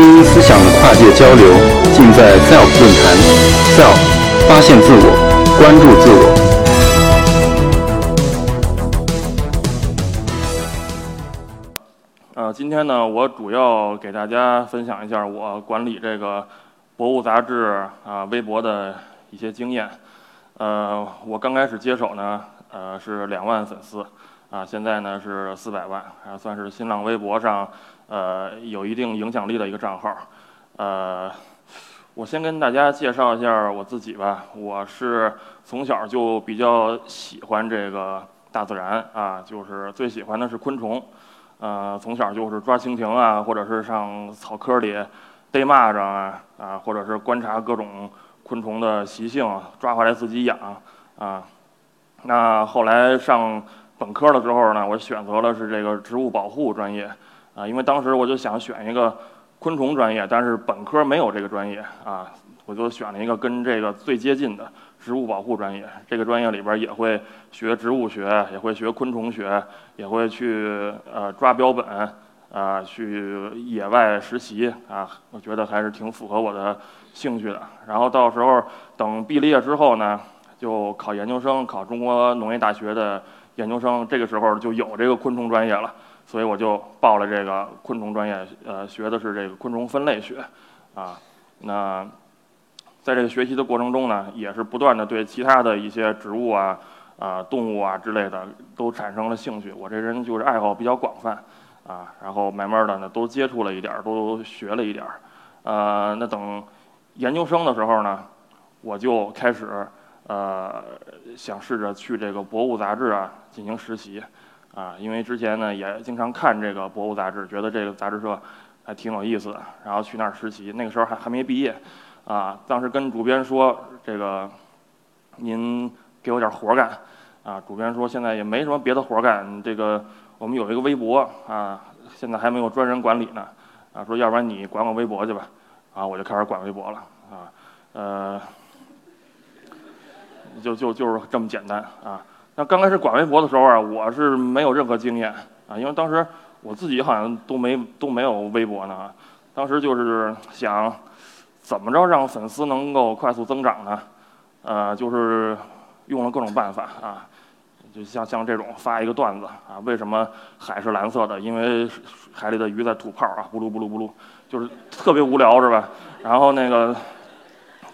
新思想的跨界交流，尽在 SELF 论坛。SELF 发现自我，关注自我。呃，今天呢，我主要给大家分享一下我管理这个博物杂志啊微博的一些经验。呃，我刚开始接手呢，呃是两万粉丝，啊，现在呢是四百万，啊，算是新浪微博上呃有一定影响力的一个账号。呃，我先跟大家介绍一下我自己吧。我是从小就比较喜欢这个大自然啊，就是最喜欢的是昆虫。呃，从小就是抓蜻蜓啊，或者是上草坑里逮蚂蚱啊，啊，或者是观察各种昆虫的习性，抓回来自己养啊。那后来上本科的时候呢，我选择了是这个植物保护专业啊，因为当时我就想选一个昆虫专业，但是本科没有这个专业啊，我就选了一个跟这个最接近的。植物保护专业，这个专业里边也会学植物学，也会学昆虫学，也会去呃抓标本，啊，去野外实习啊，我觉得还是挺符合我的兴趣的。然后到时候等毕了业之后呢，就考研究生，考中国农业大学的研究生，这个时候就有这个昆虫专业了，所以我就报了这个昆虫专业，呃，学的是这个昆虫分类学，啊，那。在这个学习的过程中呢，也是不断的对其他的一些植物啊、啊动物啊之类的都产生了兴趣。我这人就是爱好比较广泛，啊，然后慢慢的呢都接触了一点儿，都学了一点儿。呃，那等研究生的时候呢，我就开始呃想试着去这个博物杂志啊进行实习，啊，因为之前呢也经常看这个博物杂志，觉得这个杂志社还挺有意思的，然后去那儿实习。那个时候还还没毕业。啊，当时跟主编说，这个您给我点活干。啊，主编说现在也没什么别的活干，这个我们有一个微博啊，现在还没有专人管理呢。啊，说要不然你管管微博去吧。啊，我就开始管微博了。啊，呃，就就就是这么简单啊。那刚开始管微博的时候啊，我是没有任何经验啊，因为当时我自己好像都没都没有微博呢。当时就是想。怎么着让粉丝能够快速增长呢？呃，就是用了各种办法啊，就像像这种发一个段子啊，为什么海是蓝色的？因为海里的鱼在吐泡啊，咕噜咕噜咕噜，就是特别无聊是吧？然后那个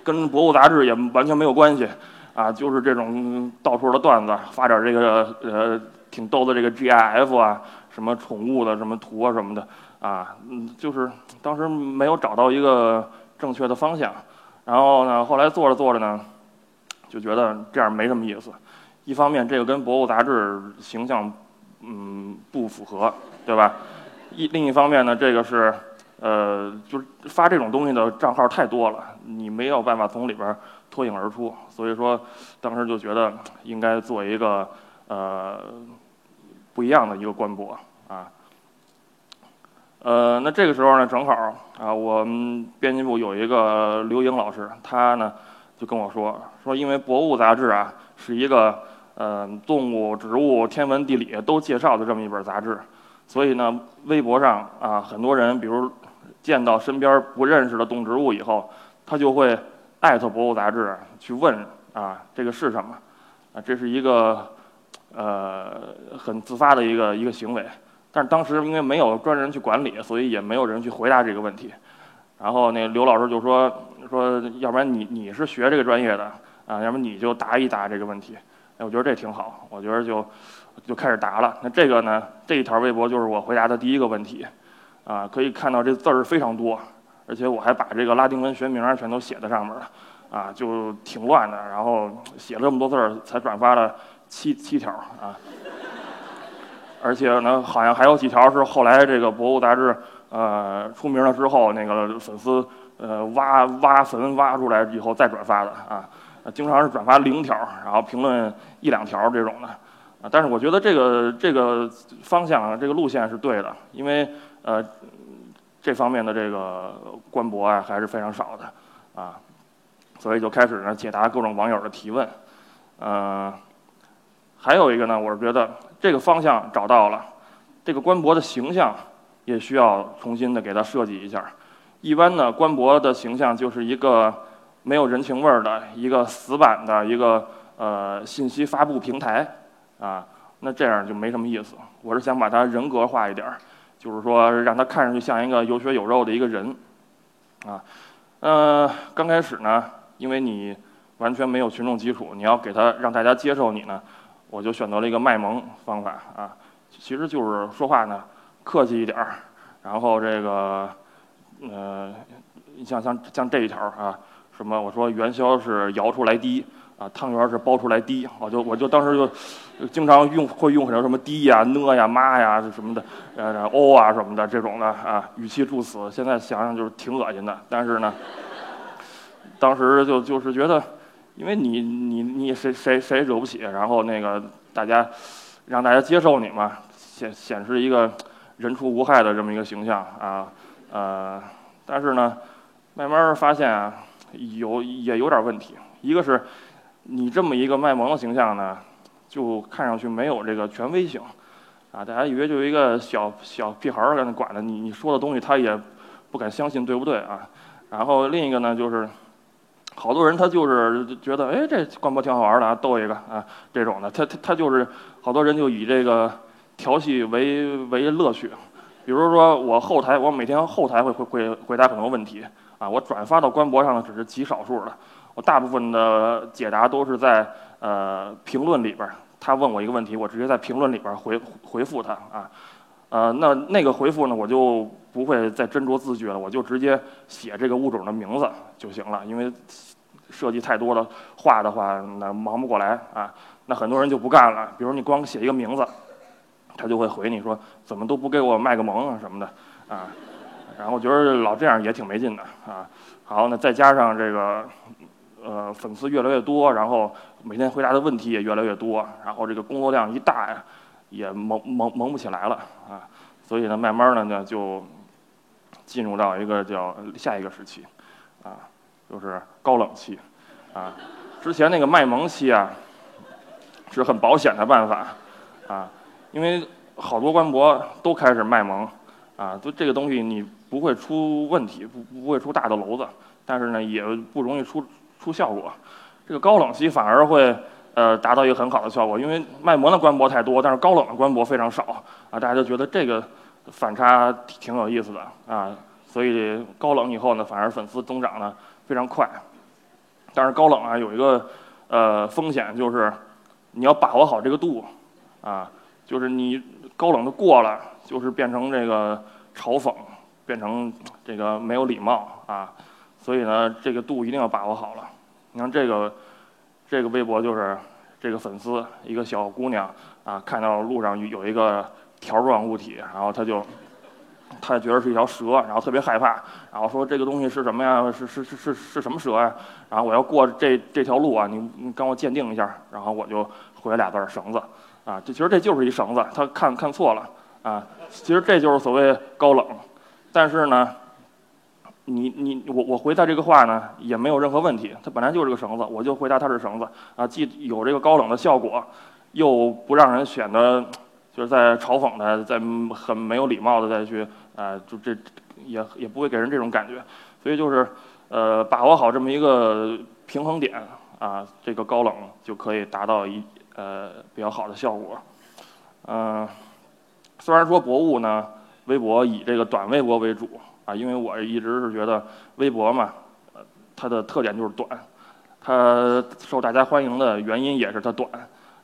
跟博物杂志也完全没有关系啊，就是这种到处的段子，发点这个呃挺逗的这个 GIF 啊，什么宠物的什么图啊什么的啊，嗯，就是当时没有找到一个。正确的方向，然后呢，后来做着做着呢，就觉得这样没什么意思。一方面，这个跟博物杂志形象，嗯，不符合，对吧？一另一方面呢，这个是，呃，就是发这种东西的账号太多了，你没有办法从里边脱颖而出。所以说，当时就觉得应该做一个，呃，不一样的一个官博啊。呃，那这个时候呢，正好啊，我们编辑部有一个刘英老师，他呢就跟我说，说因为博物杂志啊是一个呃动物、植物、天文、地理都介绍的这么一本杂志，所以呢，微博上啊很多人，比如见到身边不认识的动植物以后，他就会艾特博物杂志去问啊这个是什么，啊这是一个呃很自发的一个一个行为。但是当时因为没有专人去管理，所以也没有人去回答这个问题。然后那刘老师就说说，要不然你你是学这个专业的啊，要不你就答一答这个问题。哎，我觉得这挺好，我觉得就就开始答了。那这个呢，这一条微博就是我回答的第一个问题，啊，可以看到这字儿非常多，而且我还把这个拉丁文学名全都写在上面了，啊，就挺乱的。然后写了这么多字儿，才转发了七七条啊。而且呢，好像还有几条是后来这个博物杂志呃出名了之后，那个粉丝呃挖挖坟挖出来以后再转发的啊，经常是转发零条，然后评论一两条这种的但是我觉得这个这个方向这个路线是对的，因为呃这方面的这个官博啊还是非常少的啊，所以就开始呢解答各种网友的提问，嗯。还有一个呢，我是觉得这个方向找到了，这个官博的形象也需要重新的给它设计一下，一般呢，官博的形象就是一个没有人情味儿的一个死板的一个呃信息发布平台啊，那这样就没什么意思。我是想把他人格化一点儿，就是说让他看上去像一个有血有肉的一个人啊。呃，刚开始呢，因为你完全没有群众基础，你要给他让大家接受你呢，我就选择了一个卖萌方法啊，其实就是说话呢客气一点儿，然后这个呃，像像像这一条啊，什么我说元宵是摇出来滴啊，汤圆是包出来滴，我就我就当时就经常用会用很多什么滴呀、呢呀、妈呀什么的，呃哦啊什么的这种的啊，语气助词，现在想想就是挺恶心的，但是呢。当时就就是觉得，因为你你你谁谁谁惹不起，然后那个大家让大家接受你嘛，显显示一个人畜无害的这么一个形象啊，呃，但是呢，慢慢发现啊，有也有点问题。一个是你这么一个卖萌的形象呢，就看上去没有这个权威性啊，大家以为就一个小小屁孩儿在那管着你，你说的东西他也不敢相信对不对啊？然后另一个呢就是。好多人他就是觉得，哎，这官博挺好玩的啊，逗一个啊，这种的，他他他就是好多人就以这个调戏为为乐趣。比如说我后台，我每天后台会会会回答很多问题啊，我转发到官博上的只是极少数的，我大部分的解答都是在呃评论里边儿，他问我一个问题，我直接在评论里边回回复他啊，呃，那那个回复呢，我就不会再斟酌字句了，我就直接写这个物种的名字就行了，因为。设计太多的话的话，那忙不过来啊。那很多人就不干了，比如你光写一个名字，他就会回你说怎么都不给我卖个萌啊什么的啊。然后我觉得老这样也挺没劲的啊。好，那再加上这个呃粉丝越来越多，然后每天回答的问题也越来越多，然后这个工作量一大呀，也萌萌萌不起来了啊。所以呢，慢慢的呢就进入到一个叫下一个时期啊。就是高冷期，啊，之前那个卖萌期啊，是很保险的办法，啊，因为好多官博都开始卖萌，啊，就这个东西你不会出问题，不不会出大的娄子，但是呢也不容易出出效果。这个高冷期反而会呃达到一个很好的效果，因为卖萌的官博太多，但是高冷的官博非常少，啊，大家就觉得这个反差挺有意思的啊，所以高冷以后呢，反而粉丝增长呢。非常快，但是高冷啊有一个呃风险，就是你要把握好这个度啊，就是你高冷的过了，就是变成这个嘲讽，变成这个没有礼貌啊，所以呢这个度一定要把握好了。你看这个这个微博就是这个粉丝一个小姑娘啊，看到路上有一个条状物体，然后她就。她觉得是一条蛇，然后特别害怕，然后说这个东西是什么呀？是是是是是什么蛇呀？然后我要过这这条路啊，你你跟我鉴定一下。然后我就回俩字儿绳子，啊，这其实这就是一绳子，她看看错了啊。其实这就是所谓高冷，但是呢，你你我我回答这个话呢也没有任何问题，它本来就是个绳子，我就回答它是绳子啊，既有这个高冷的效果，又不让人显得就是在嘲讽他，在很没有礼貌的再去。啊，就这也也不会给人这种感觉，所以就是，呃，把握好这么一个平衡点啊，这个高冷就可以达到一呃比较好的效果。嗯，虽然说博物呢，微博以这个短微博为主啊，因为我一直是觉得微博嘛，呃，它的特点就是短，它受大家欢迎的原因也是它短，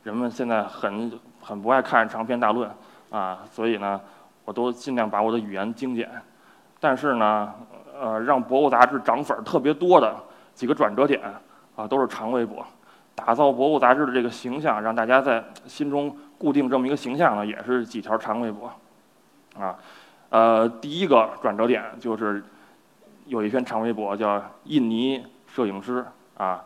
人们现在很很不爱看长篇大论啊，所以呢。我都尽量把我的语言精简，但是呢，呃，让博物杂志涨粉特别多的几个转折点啊，都是长微博。打造博物杂志的这个形象，让大家在心中固定这么一个形象呢，也是几条长微博。啊，呃，第一个转折点就是有一篇长微博叫“印尼摄影师”啊，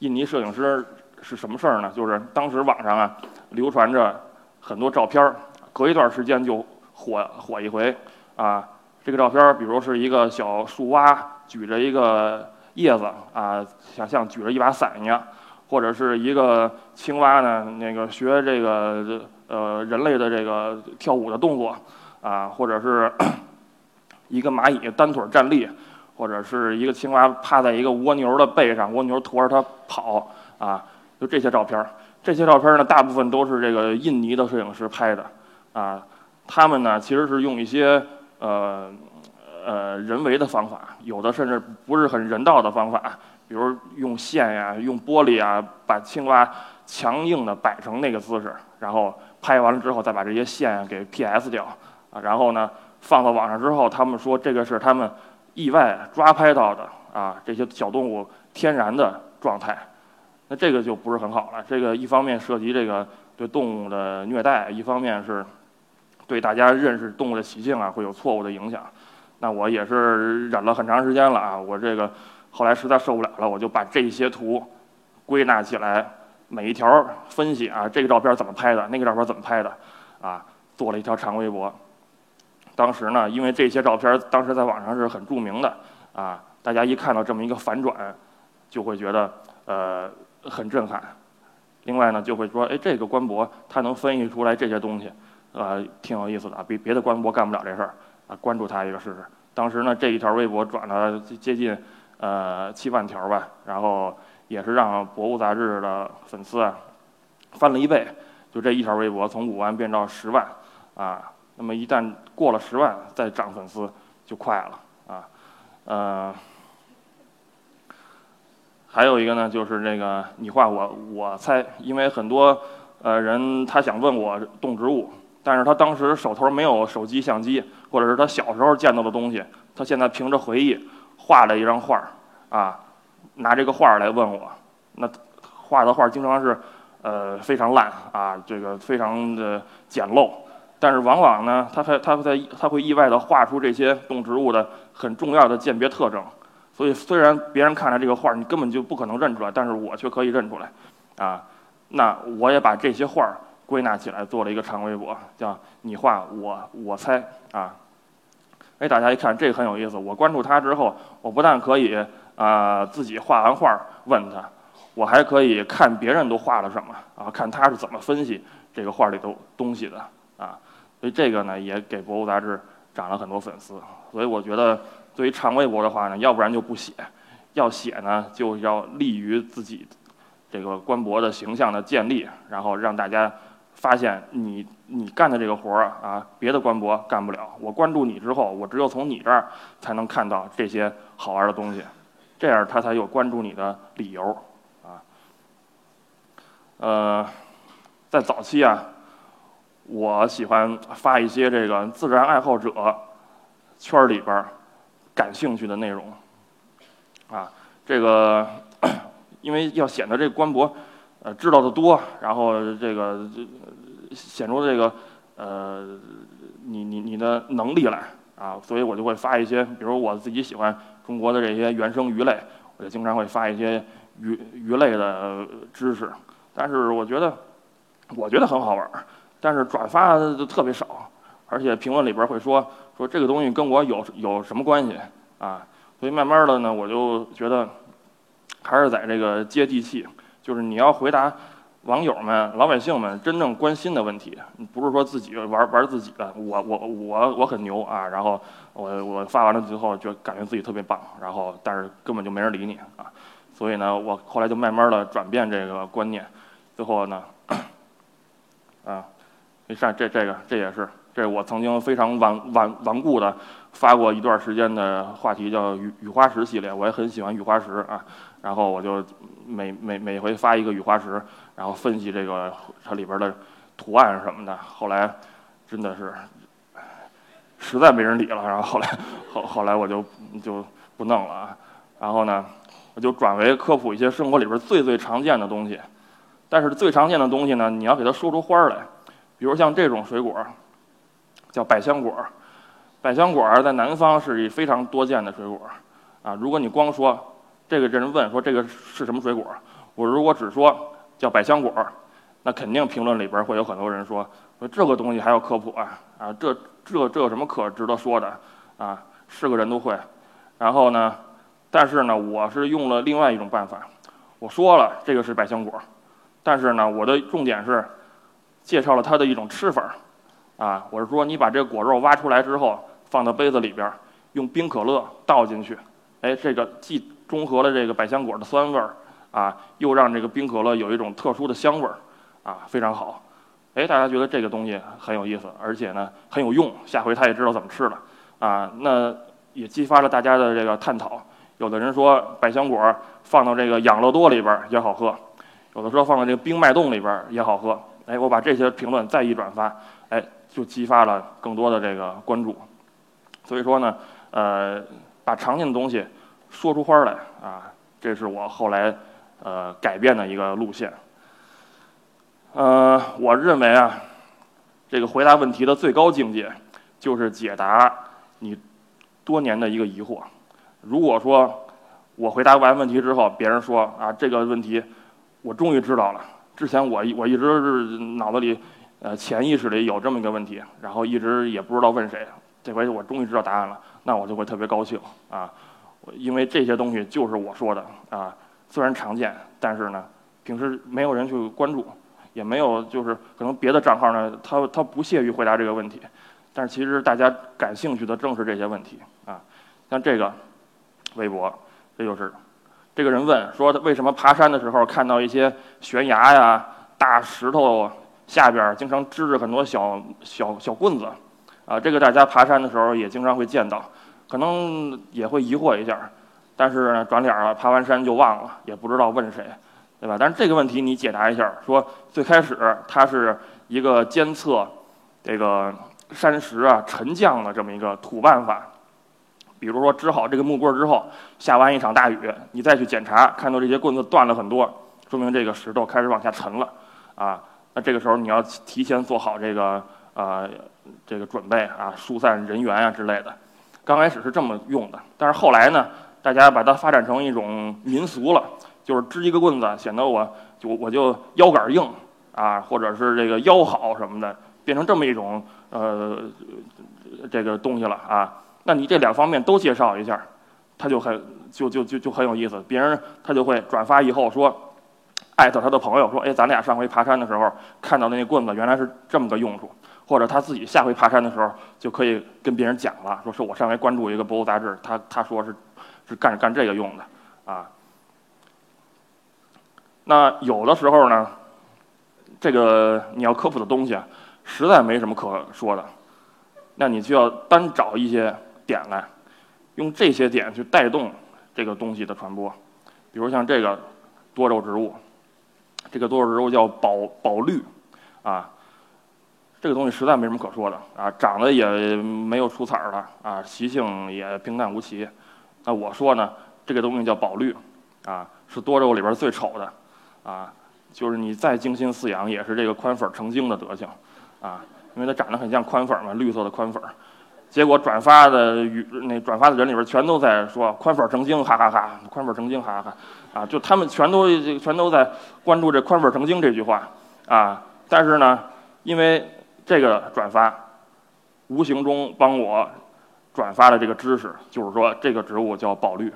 印尼摄影师是什么事儿呢？就是当时网上啊流传着很多照片，隔一段时间就。火火一回，啊，这个照片比如是一个小树蛙举着一个叶子，啊，像像举着一把伞一样，或者是一个青蛙呢，那个学这个呃人类的这个跳舞的动作，啊，或者是 一个蚂蚁单腿站立，或者是一个青蛙趴在一个蜗牛的背上，蜗牛驮着它跑啊，就这些照片。这些照片呢，大部分都是这个印尼的摄影师拍的啊。他们呢，其实是用一些呃呃人为的方法，有的甚至不是很人道的方法，比如用线呀、用玻璃啊，把青蛙强硬的摆成那个姿势，然后拍完了之后再把这些线给 PS 掉啊，然后呢放到网上之后，他们说这个是他们意外抓拍到的啊这些小动物天然的状态，那这个就不是很好了。这个一方面涉及这个对动物的虐待，一方面是。对大家认识动物的习性啊，会有错误的影响。那我也是忍了很长时间了啊，我这个后来实在受不了了，我就把这些图归纳起来，每一条分析啊，这个照片怎么拍的，那个照片怎么拍的，啊，做了一条长微博。当时呢，因为这些照片当时在网上是很著名的啊，大家一看到这么一个反转，就会觉得呃很震撼。另外呢，就会说，哎，这个官博它能分析出来这些东西。呃，挺有意思的啊，比别的官博干不了这事儿啊，关注他一个试试。当时呢，这一条微博转了接近呃七万条吧，然后也是让《博物》杂志的粉丝啊翻了一倍，就这一条微博从五万变到十万啊。那么一旦过了十万，再涨粉丝就快了啊。呃，还有一个呢，就是那个你画我我猜，因为很多呃人他想问我动植物。但是他当时手头没有手机相机，或者是他小时候见到的东西，他现在凭着回忆画了一张画儿，啊，拿这个画儿来问我，那画的画经常是，呃，非常烂啊，这个非常的简陋，但是往往呢，他还他会在他会意外的画出这些动植物的很重要的鉴别特征，所以虽然别人看了这个画儿你根本就不可能认出来，但是我却可以认出来，啊，那我也把这些画儿。归纳起来做了一个长微博，叫“你画我我猜”啊。哎，大家一看这个很有意思。我关注他之后，我不但可以啊自己画完画问他，我还可以看别人都画了什么啊，看他是怎么分析这个画里头东西的啊。所以这个呢，也给《博物》杂志涨了很多粉丝。所以我觉得，对于长微博的话呢，要不然就不写，要写呢就要利于自己这个官博的形象的建立，然后让大家。发现你你干的这个活儿啊，别的官博干不了。我关注你之后，我只有从你这儿才能看到这些好玩的东西，这样他才有关注你的理由啊。呃，在早期啊，我喜欢发一些这个自然爱好者圈里边感兴趣的内容啊。这个 因为要显得这官博。呃，知道的多，然后这个显出这个呃，你你你的能力来啊，所以我就会发一些，比如我自己喜欢中国的这些原生鱼类，我就经常会发一些鱼鱼类的知识。但是我觉得，我觉得很好玩儿，但是转发的特别少，而且评论里边会说说这个东西跟我有有什么关系啊？所以慢慢的呢，我就觉得还是在这个接地气。就是你要回答网友们、老百姓们真正关心的问题，不是说自己玩玩自己的。我我我我很牛啊！然后我我发完了之后就感觉自己特别棒，然后但是根本就没人理你啊！所以呢，我后来就慢慢的转变这个观念，最后呢，啊，你看这这个这也是这我曾经非常顽顽顽固的发过一段时间的话题，叫雨雨花石系列，我也很喜欢雨花石啊。然后我就每每每回发一个雨花石，然后分析这个它里边的图案什么的。后来真的是实在没人理了，然后后来后后来我就就不弄了啊。然后呢，我就转为科普一些生活里边最最常见的东西。但是最常见的东西呢，你要给它说出花来。比如像这种水果，叫百香果。百香果在南方是一非常多见的水果啊。如果你光说，这个人问说：“这个是什么水果？”我如果只说叫百香果，那肯定评论里边会有很多人说：“说这个东西还要科普啊？啊，这这这有什么可值得说的？啊，是个人都会。”然后呢，但是呢，我是用了另外一种办法，我说了这个是百香果，但是呢，我的重点是介绍了它的一种吃法。啊，我是说你把这个果肉挖出来之后，放到杯子里边，用冰可乐倒进去，哎，这个既中和了这个百香果的酸味儿，啊，又让这个冰可乐有一种特殊的香味儿，啊，非常好。哎，大家觉得这个东西很有意思，而且呢很有用，下回他也知道怎么吃了，啊，那也激发了大家的这个探讨。有的人说百香果放到这个养乐多里边也好喝，有的说放到这个冰脉冻里边也好喝。哎，我把这些评论再一转发，哎，就激发了更多的这个关注。所以说呢，呃，把常见的东西说出花来啊，这是我后来呃改变的一个路线。呃，我认为啊，这个回答问题的最高境界就是解答你多年的一个疑惑。如果说我回答完问题之后，别人说啊这个问题我终于知道了，之前我我一直是脑子里呃潜意识里有这么一个问题，然后一直也不知道问谁，这回我终于知道答案了，那我就会特别高兴啊，因为这些东西就是我说的啊，虽然常见，但是呢平时没有人去关注。也没有，就是可能别的账号呢，他他不屑于回答这个问题，但是其实大家感兴趣的正是这些问题啊。像这个微博，这就是这个人问说，为什么爬山的时候看到一些悬崖呀、大石头下边经常支着很多小小小棍子啊？这个大家爬山的时候也经常会见到，可能也会疑惑一下，但是呢，转脸了，爬完山就忘了，也不知道问谁。对吧？但是这个问题你解答一下，说最开始它是一个监测这个山石啊沉降的这么一个土办法。比如说支好这个木棍之后，下完一场大雨，你再去检查，看到这些棍子断了很多，说明这个石头开始往下沉了啊。那这个时候你要提前做好这个呃这个准备啊，疏散人员啊之类的。刚开始是这么用的，但是后来呢，大家把它发展成一种民俗了。就是支一个棍子，显得我就我就腰杆硬啊，或者是这个腰好什么的，变成这么一种呃这个东西了啊。那你这两方面都介绍一下，他就很就就就就很有意思。别人他就会转发以后说，艾特他的朋友说，哎，咱俩上回爬山的时候看到那棍子原来是这么个用处，或者他自己下回爬山的时候就可以跟别人讲了，说是我上回关注一个博物杂志，他他说是是干干这个用的啊。那有的时候呢，这个你要科普的东西，实在没什么可说的，那你就要单找一些点来，用这些点去带动这个东西的传播。比如像这个多肉植物，这个多肉植物叫宝宝绿，啊，这个东西实在没什么可说的啊，长得也没有出彩儿的啊，习性也平淡无奇。那我说呢，这个东西叫宝绿，啊，是多肉里边最丑的。啊，就是你再精心饲养，也是这个宽粉成精的德行，啊，因为它长得很像宽粉嘛，绿色的宽粉儿，结果转发的与那转发的人里边全都在说宽粉成精，哈哈哈，宽粉成精，哈哈哈，啊，就他们全都全都在关注这宽粉成精这句话，啊，但是呢，因为这个转发，无形中帮我转发了这个知识，就是说这个植物叫宝绿，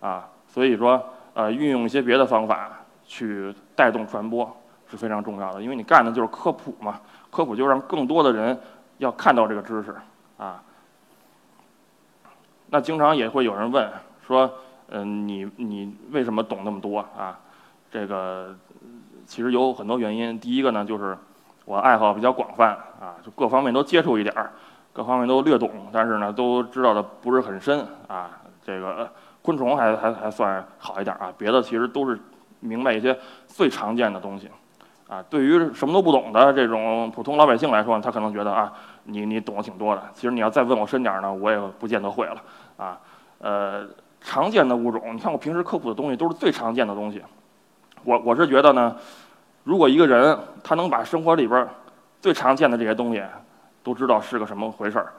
啊，所以说呃，运用一些别的方法。去带动传播是非常重要的，因为你干的就是科普嘛，科普就让更多的人要看到这个知识啊。那经常也会有人问说，嗯，你你为什么懂那么多啊？这个其实有很多原因。第一个呢，就是我爱好比较广泛啊，就各方面都接触一点儿，各方面都略懂，但是呢，都知道的不是很深啊。这个昆虫还还还算好一点啊，别的其实都是。明白一些最常见的东西，啊，对于什么都不懂的这种普通老百姓来说，他可能觉得啊，你你懂得挺多的。其实你要再问我深点儿呢，我也不见得会了，啊，呃，常见的物种，你看我平时科普的东西都是最常见的东西。我我是觉得呢，如果一个人他能把生活里边最常见的这些东西都知道是个什么回事儿，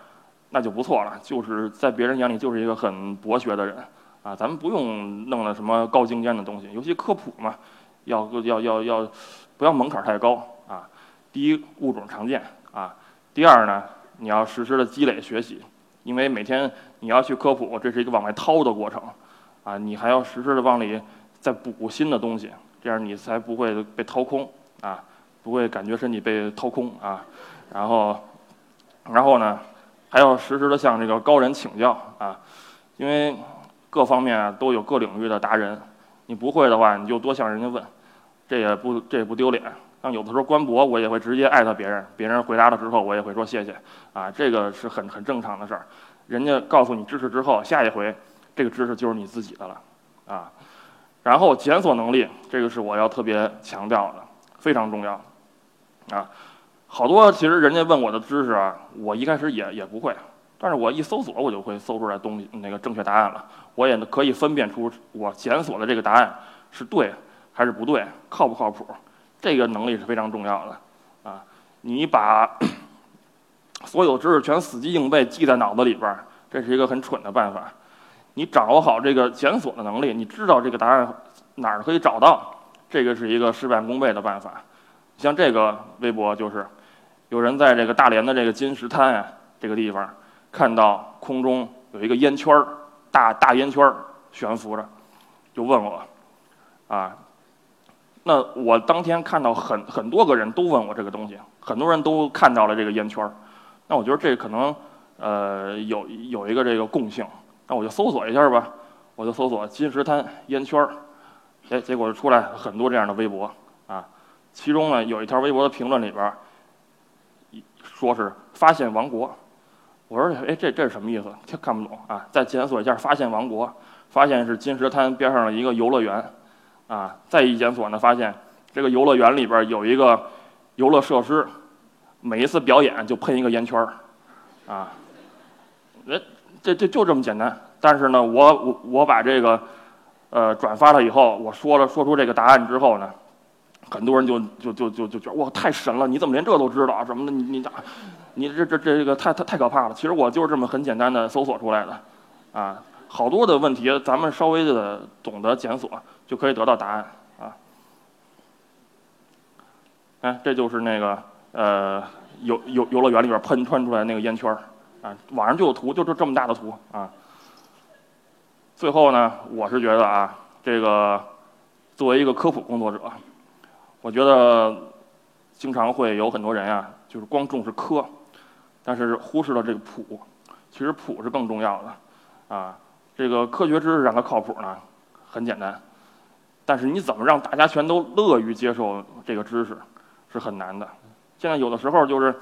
那就不错了。就是在别人眼里就是一个很博学的人。啊，咱们不用弄的什么高精尖的东西，尤其科普嘛，要要要要，不要门槛太高啊。第一，物种常见啊；第二呢，你要实时的积累学习，因为每天你要去科普，这是一个往外掏的过程啊。你还要实时的往里再补新的东西，这样你才不会被掏空啊，不会感觉身体被掏空啊。然后，然后呢，还要时时的向这个高人请教啊，因为各方面啊都有各领域的达人，你不会的话你就多向人家问，这也不这也不丢脸。像有的时候官博我也会直接艾特别人，别人回答了之后我也会说谢谢啊，这个是很很正常的事儿。人家告诉你知识之后，下一回这个知识就是你自己的了啊。然后检索能力，这个是我要特别强调的，非常重要啊。好多其实人家问我的知识啊，我一开始也也不会，但是我一搜索我就会搜出来东西那个正确答案了，我也可以分辨出我检索的这个答案是对还是不对，靠不靠谱。这个能力是非常重要的，啊，你把 所有知识全死记硬背记在脑子里边儿，这是一个很蠢的办法。你掌握好这个检索的能力，你知道这个答案哪儿可以找到，这个是一个事半功倍的办法。像这个微博就是，有人在这个大连的这个金石滩啊这个地方，看到空中有一个烟圈儿，大大烟圈儿悬浮着，就问我，啊。那我当天看到很很多个人都问我这个东西，很多人都看到了这个烟圈儿，那我觉得这可能呃有有一个这个共性，那我就搜索一下吧，我就搜索金石滩烟圈儿，哎，结果出来很多这样的微博啊，其中呢有一条微博的评论里边，说是发现王国，我说哎这这是什么意思？听看不懂啊，再检索一下发现王国，发现是金石滩边上的一个游乐园。啊，再一检索呢，发现这个游乐园里边有一个游乐设施，每一次表演就喷一个烟圈儿，啊，这这这就这么简单。但是呢，我我我把这个呃转发了以后，我说了说出这个答案之后呢，很多人就就就就就觉得哇太神了，你怎么连这都知道什么的？你你，你这这这个太太太可怕了。其实我就是这么很简单的搜索出来的，啊，好多的问题咱们稍微的懂得检索。就可以得到答案啊！哎，这就是那个呃游游游乐园里边喷喷出来那个烟圈儿啊，网上就有图，就是这么大的图啊。最后呢，我是觉得啊，这个作为一个科普工作者，我觉得经常会有很多人啊，就是光重视科，但是忽视了这个普。其实普是更重要的啊。这个科学知识让它靠谱呢，很简单。但是你怎么让大家全都乐于接受这个知识，是很难的。现在有的时候就是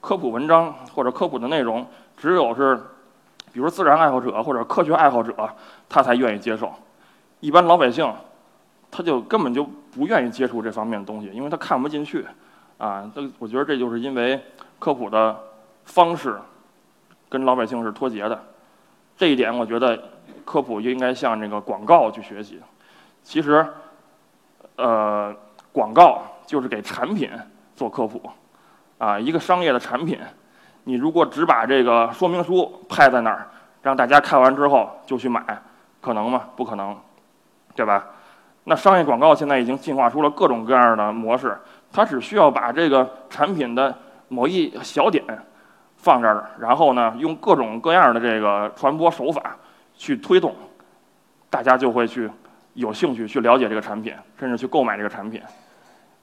科普文章或者科普的内容，只有是，比如自然爱好者或者科学爱好者，他才愿意接受。一般老百姓，他就根本就不愿意接触这方面的东西，因为他看不进去。啊，这我觉得这就是因为科普的方式跟老百姓是脱节的。这一点，我觉得科普应该向这个广告去学习。其实，呃，广告就是给产品做科普，啊，一个商业的产品，你如果只把这个说明书拍在那儿，让大家看完之后就去买，可能吗？不可能，对吧？那商业广告现在已经进化出了各种各样的模式，它只需要把这个产品的某一小点放这儿，然后呢，用各种各样的这个传播手法去推动，大家就会去。有兴趣去了解这个产品，甚至去购买这个产品，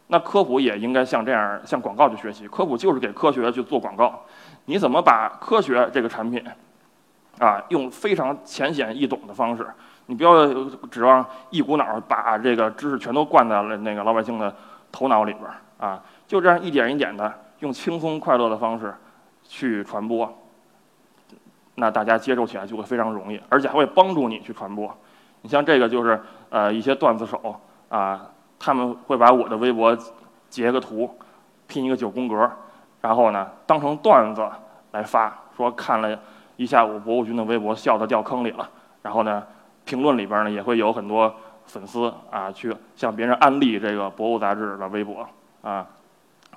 那科普也应该像这样向广告去学习。科普就是给科学去做广告。你怎么把科学这个产品，啊，用非常浅显易懂的方式，你不要指望一股脑儿把这个知识全都灌在了那个老百姓的头脑里边儿啊，就这样一点一点的用轻松快乐的方式去传播，那大家接受起来就会非常容易，而且还会帮助你去传播。你像这个就是呃一些段子手啊，他们会把我的微博截个图，拼一个九宫格，然后呢当成段子来发，说看了一下午博物君的微博，笑得掉坑里了。然后呢评论里边呢也会有很多粉丝啊去向别人安利这个博物杂志的微博啊，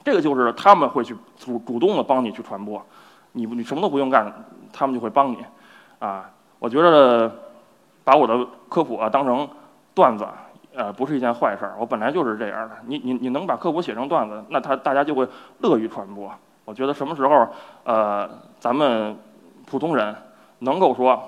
这个就是他们会去主主动的帮你去传播，你你什么都不用干，他们就会帮你啊。我觉得。把我的科普啊当成段子，呃，不是一件坏事儿。我本来就是这样的。你你你能把科普写成段子，那他大家就会乐于传播。我觉得什么时候，呃，咱们普通人能够说，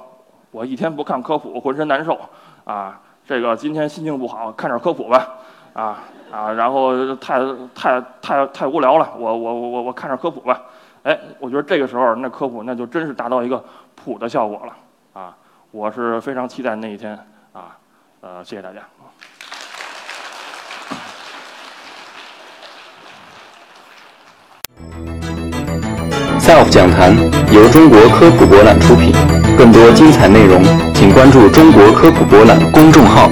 我一天不看科普浑身难受啊，这个今天心情不好，看点科普吧，啊啊，然后太太太太无聊了，我我我我看点科普吧，哎，我觉得这个时候那科普那就真是达到一个普的效果了啊！我是非常期待那一天，呃，谢谢大家。SELF 讲坛由中国科普博览出品，更多精彩内容，请关注中国科普博览公众号。